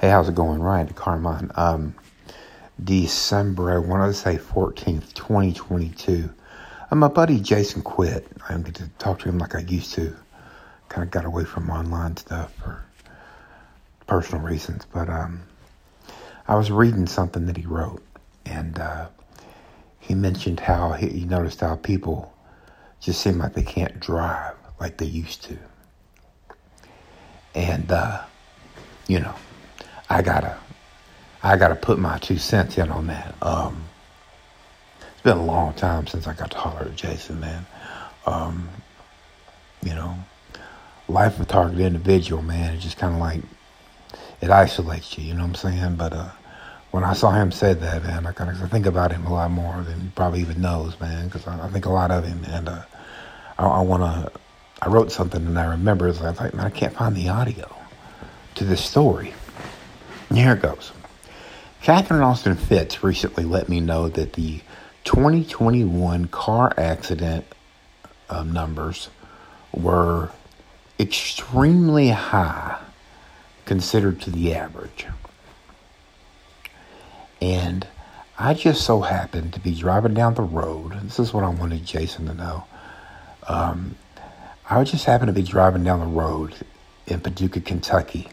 Hey, how's it going? Ryan Carmine. Um, December, I want to say 14th, 2022. Uh, my buddy Jason quit. I didn't get to talk to him like I used to. Kind of got away from online stuff for personal reasons. But um, I was reading something that he wrote, and uh, he mentioned how he, he noticed how people just seem like they can't drive like they used to. And, uh, you know, I gotta, I gotta put my two cents in on that. Um, it's been a long time since I got to holler at Jason, man. Um, you know, life of a target individual, man, it just kind of like, it isolates you, you know what I'm saying? But, uh, when I saw him say that, man, I kind of think about him a lot more than he probably even knows, man, because I, I, think a lot of him, and uh, I, I want to. I wrote something and I remember, I was like, man, I can't find the audio to this story. Here it goes. Catherine Austin Fitts recently let me know that the 2021 car accident um, numbers were extremely high considered to the average. And I just so happened to be driving down the road. This is what I wanted Jason to know. Um, I just happened to be driving down the road in Paducah, Kentucky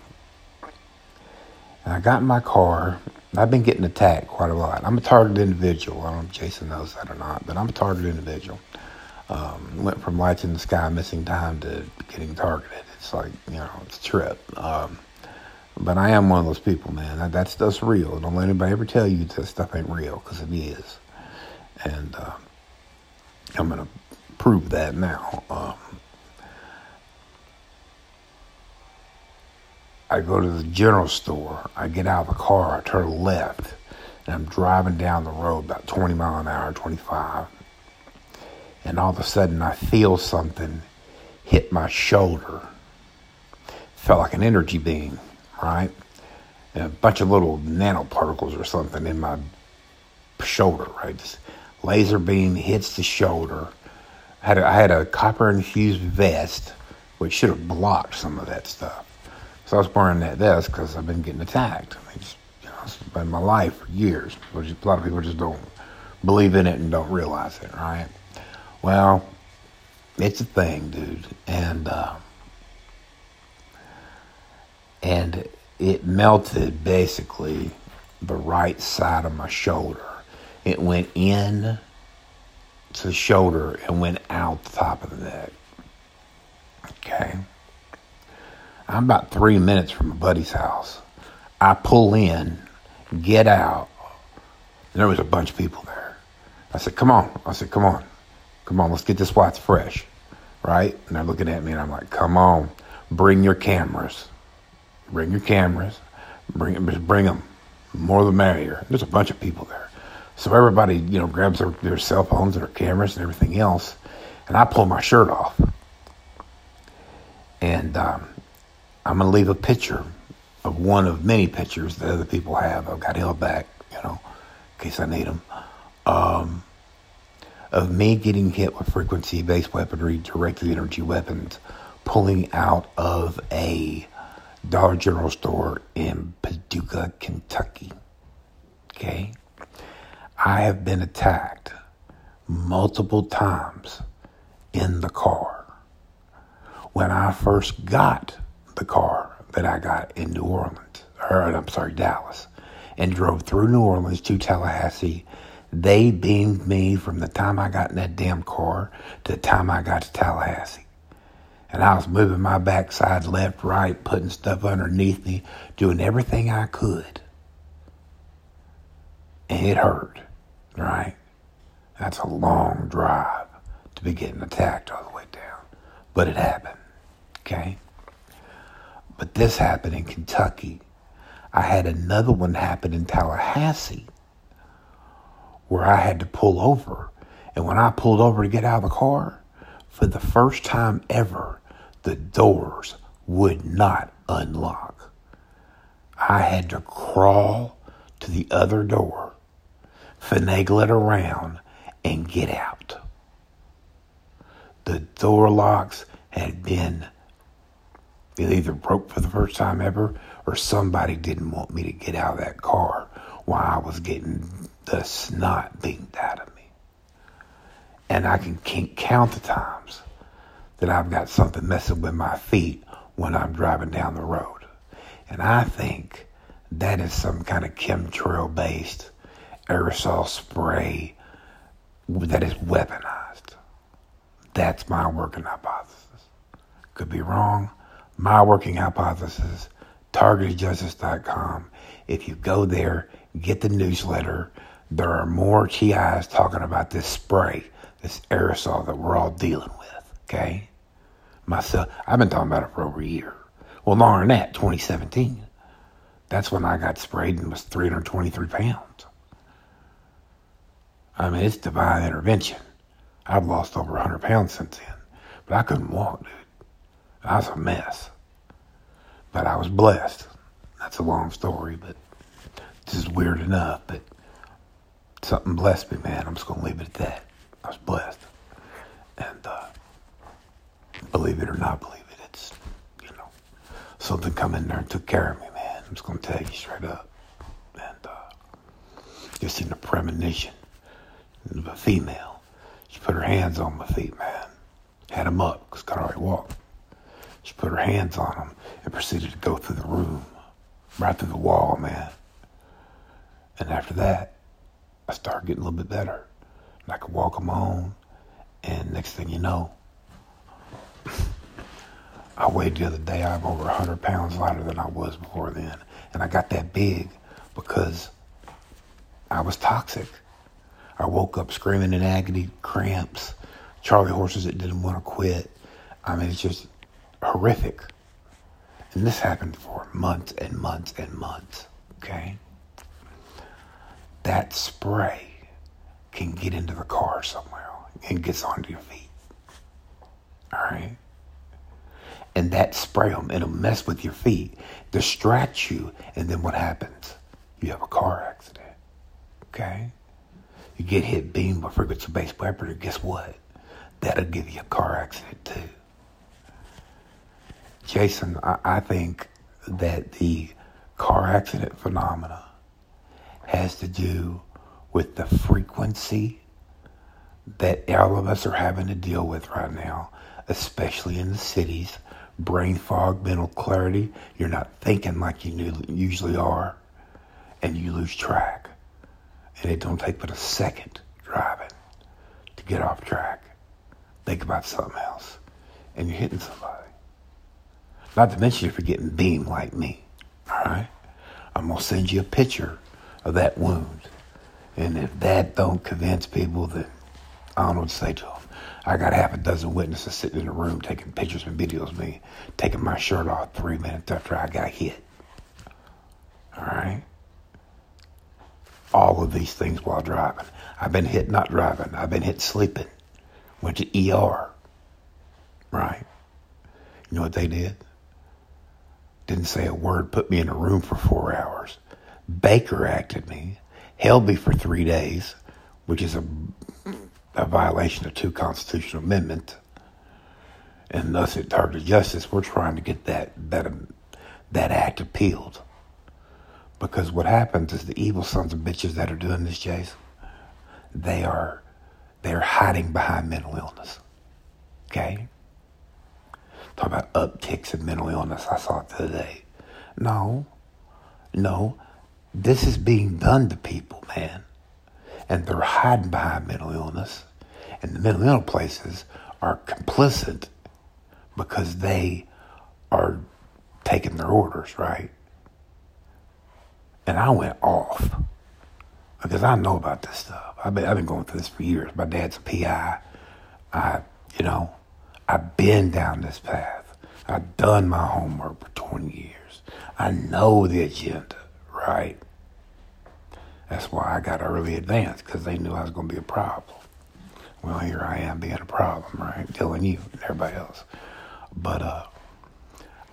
and I got in my car. I've been getting attacked quite a lot. I'm a targeted individual. I don't know if Jason knows that or not, but I'm a targeted individual. Um, went from lights in the sky, missing time to getting targeted. It's like, you know, it's a trip. Um, but I am one of those people, man. That, that's that's real. Don't let anybody ever tell you that stuff ain't real, because it is. And uh, I'm going to prove that now. Um, I go to the general store. I get out of the car. I turn left. And I'm driving down the road about 20 mile an hour, 25. And all of a sudden, I feel something hit my shoulder. Felt like an energy beam, right? And a bunch of little nanoparticles or something in my shoulder, right? This laser beam hits the shoulder. I had a, I had a copper infused vest, which should have blocked some of that stuff. So I was wearing that vest because I've been getting attacked. I mean, it's, you know, it's been my life for years. a lot of people just don't believe in it and don't realize it, right? Well, it's a thing, dude, and uh, and it melted basically the right side of my shoulder. It went in to the shoulder and went out the top of the neck. Okay. I'm about three minutes from a buddy's house. I pull in, get out, there was a bunch of people there. I said, Come on. I said, Come on. Come on, let's get this Watts fresh. Right? And they're looking at me, and I'm like, Come on, bring your cameras. Bring your cameras. Bring, them, bring them. More the merrier. There's a bunch of people there. So everybody, you know, grabs their, their cell phones and their cameras and everything else. And I pull my shirt off. And um, I'm going to leave a picture of one of many pictures that other people have. I've got held back, you know, in case I need them. Um, of me getting hit with frequency based weaponry, directed energy weapons, pulling out of a Dollar General store in Paducah, Kentucky. Okay? I have been attacked multiple times in the car. When I first got the car that I got in New Orleans, or I'm sorry, Dallas, and drove through New Orleans to Tallahassee. They beamed me from the time I got in that damn car to the time I got to Tallahassee. And I was moving my backside left, right, putting stuff underneath me, doing everything I could. And it hurt, right? That's a long drive to be getting attacked all the way down. But it happened, okay? But this happened in Kentucky. I had another one happen in Tallahassee where I had to pull over. And when I pulled over to get out of the car, for the first time ever, the doors would not unlock. I had to crawl to the other door, finagle it around, and get out. The door locks had been it either broke for the first time ever or somebody didn't want me to get out of that car while I was getting the snot beaten out of me. And I can count the times that I've got something messing with my feet when I'm driving down the road. And I think that is some kind of chemtrail based aerosol spray that is weaponized. That's my working hypothesis. Could be wrong. My working hypothesis, targetedjustice.com. If you go there, get the newsletter, there are more TIs talking about this spray, this aerosol that we're all dealing with. Okay? Myself, I've been talking about it for over a year. Well, longer than that, 2017. That's when I got sprayed and was 323 pounds. I mean, it's divine intervention. I've lost over 100 pounds since then, but I couldn't walk, dude. I was a mess. But I was blessed. That's a long story, but this is weird enough, but something blessed me, man. I'm just going to leave it at that. I was blessed. And uh, believe it or not believe it, it's, you know, something come in there and took care of me, man. I'm just going to tell you straight up. And uh, just in the premonition of a female, she put her hands on my feet, man. Had them up because I could already walk. She put her hands on him and proceeded to go through the room, right through the wall, man. And after that, I started getting a little bit better. And I could walk on. And next thing you know, I weighed the other day, I'm over 100 pounds lighter than I was before then. And I got that big because I was toxic. I woke up screaming in agony, cramps, Charlie horses that didn't want to quit. I mean, it's just horrific. And this happened for months and months and months, okay? That spray can get into the car somewhere and gets onto your feet. All right? And that spray them, it'll mess with your feet, distract you, and then what happens? You have a car accident. Okay? You get hit beam with frequency based weaponry, guess what? That'll give you a car accident too. Jason, I, I think that the car accident phenomena has to do with the frequency that all of us are having to deal with right now, especially in the cities. Brain fog, mental clarity. You're not thinking like you usually are, and you lose track. And it don't take but a second driving to get off track. Think about something else, and you're hitting somebody. Not to mention if you're getting beamed like me. All right? I'm going to send you a picture of that wound. And if that don't convince people, then I don't know what to say to them. I got half a dozen witnesses sitting in the room taking pictures and videos of me taking my shirt off three minutes after I got hit. All right? All of these things while driving. I've been hit not driving. I've been hit sleeping. Went to ER. Right? You know what they did? Didn't say a word, put me in a room for four hours. Baker acted me, held me for three days, which is a, a violation of two constitutional amendments. And thus, at Target Justice, we're trying to get that, that, that act appealed. Because what happens is the evil sons of bitches that are doing this, Jason, they are they're hiding behind mental illness. Okay? Talk about upticks in mental illness. I saw it. No, no. This is being done to people, man. And they're hiding behind mental illness. And the mental illness places are complicit because they are taking their orders, right? And I went off because I know about this stuff. I've been, I've been going through this for years. My dad's a PI. I, you know, I've been down this path. I've done my homework for 20 years. I know the agenda, right? That's why I got early advance because they knew I was going to be a problem. Well, here I am being a problem, right? Telling you and everybody else. But uh,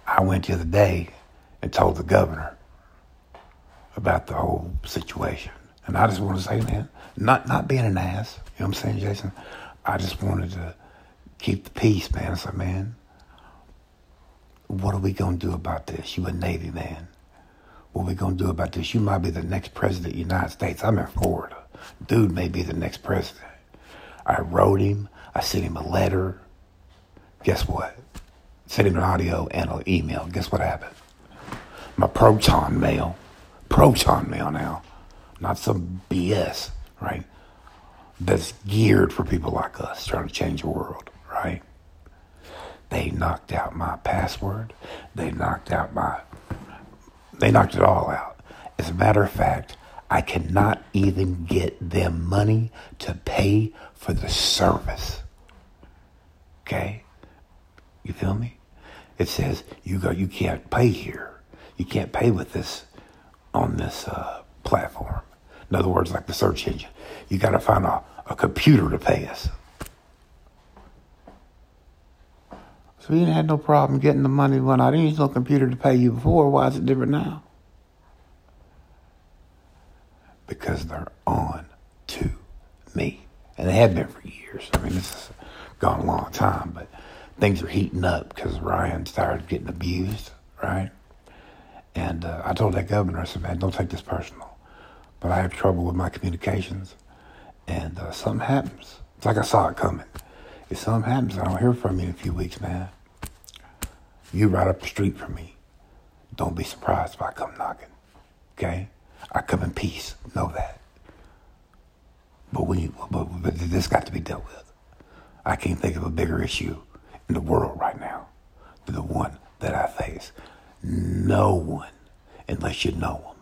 I went the other day and told the governor about the whole situation. And I just want to say, man, not not being an ass, you know what I'm saying, Jason? I just wanted to keep the peace, man. I said, man, what are we going to do about this? You a Navy man. what are we gonna do about this? You might be the next president of the United States. I'm in Florida. Dude may be the next president. I wrote him. I sent him a letter. Guess what? Sent him an audio and an email. Guess what happened? My proton mail. Proton mail now. Not some BS, right? That's geared for people like us trying to change the world, right? They knocked out my password. They knocked out my they knocked it all out. As a matter of fact, I cannot even get them money to pay for the service. Okay? You feel me? It says you go you can't pay here. You can't pay with this on this uh, platform. In other words, like the search engine. You got to find a, a computer to pay us. So you have no problem getting the money when I didn't use no computer to pay you before. Why is it different now? Because they're on to me. And they have been for years. I mean, this has gone a long time, but things are heating up because Ryan started getting abused, right? And uh, I told that governor, I said, man, don't take this personal. But I have trouble with my communications. And uh, something happens. It's like I saw it coming. If something happens, I don't hear from you in a few weeks, man. You right up the street from me. Don't be surprised if I come knocking. Okay? I come in peace. Know that. But we, but, but this got to be dealt with. I can't think of a bigger issue in the world right now than the one that I face. No one, unless you know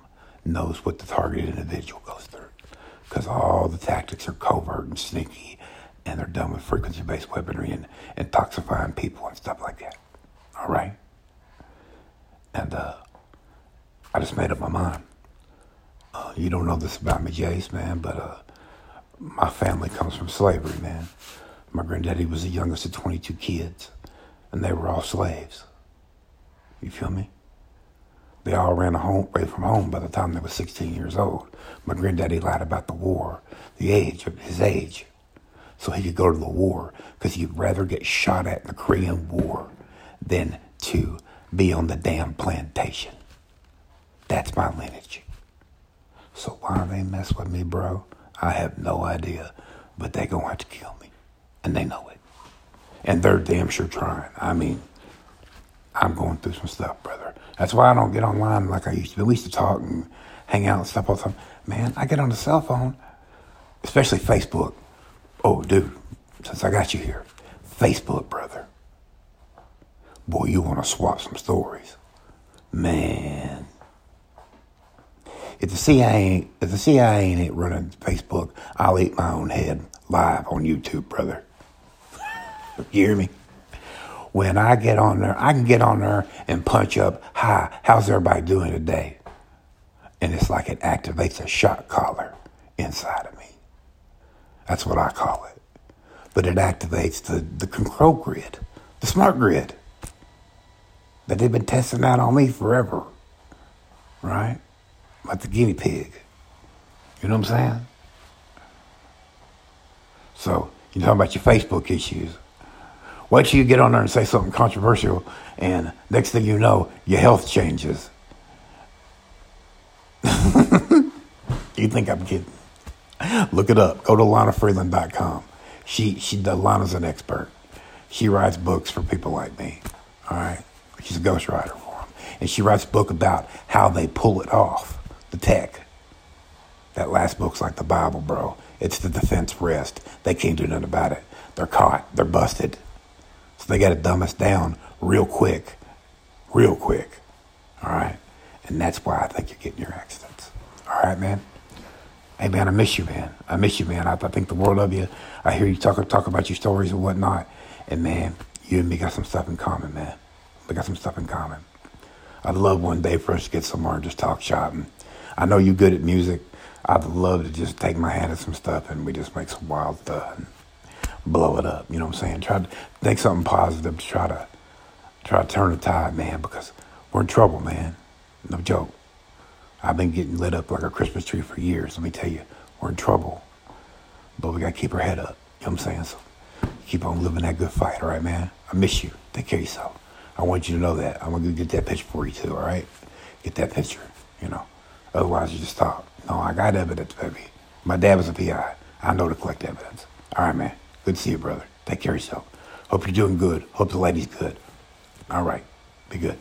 them, knows what the targeted individual goes through. Because all the tactics are covert and sneaky and they're done with frequency based weaponry and, and toxifying people and stuff like that. All right? And uh, I just made up my mind. Uh, you don't know this about me, Jace, man, but uh, my family comes from slavery, man. My granddaddy was the youngest of 22 kids, and they were all slaves. You feel me? They all ran away from home by the time they were 16 years old. My granddaddy lied about the war, the age of his age so he could go to the war because he'd rather get shot at in the Korean War than to be on the damn plantation. That's my lineage. So why they mess with me, bro? I have no idea, but they gonna have to kill me, and they know it, and they're damn sure trying. I mean, I'm going through some stuff, brother. That's why I don't get online like I used to. We used to talk and hang out and stuff all the time. Man, I get on the cell phone, especially Facebook. Oh, dude, since I got you here, Facebook, brother. Boy, you want to swap some stories. Man. If the CIA, if the CIA ain't running Facebook, I'll eat my own head live on YouTube, brother. you hear me? When I get on there, I can get on there and punch up, hi, how's everybody doing today? And it's like it activates a shot collar inside of me. That's what I call it. But it activates the, the control grid, the smart grid that they've been testing out on me forever. Right? Like the guinea pig. You know what I'm saying? So, you talking about your Facebook issues. Wait till you get on there and say something controversial, and next thing you know, your health changes. you think I'm kidding? Look it up. Go to LanaFreeland.com. She, she, Lana's an expert. She writes books for people like me. All right. She's a ghostwriter for them. And she writes a book about how they pull it off, the tech. That last book's like the Bible, bro. It's the defense rest. They can't do nothing about it. They're caught. They're busted. So they got to dumb us down real quick. Real quick. All right. And that's why I think you're getting your accidents. All right, man. Hey man, I miss you, man. I miss you, man. I, I think the world of you. I hear you talk talk about your stories and whatnot. And man, you and me got some stuff in common, man. We got some stuff in common. I'd love one day for us to get somewhere and just talk shopping. I know you're good at music. I'd love to just take my hand at some stuff and we just make some wild stuff and blow it up. You know what I'm saying? Try to think something positive to try to try to turn the tide, man, because we're in trouble, man. No joke. I've been getting lit up like a Christmas tree for years. Let me tell you, we're in trouble. But we got to keep our head up. You know what I'm saying? So keep on living that good fight, all right, man? I miss you. Take care of yourself. I want you to know that. I'm going to get that picture for you, too, all right? Get that picture. you know. Otherwise, you just talk. No, I got evidence, baby. My dad was a PI. I know to collect evidence. All right, man. Good to see you, brother. Take care of yourself. Hope you're doing good. Hope the lady's good. All right. Be good.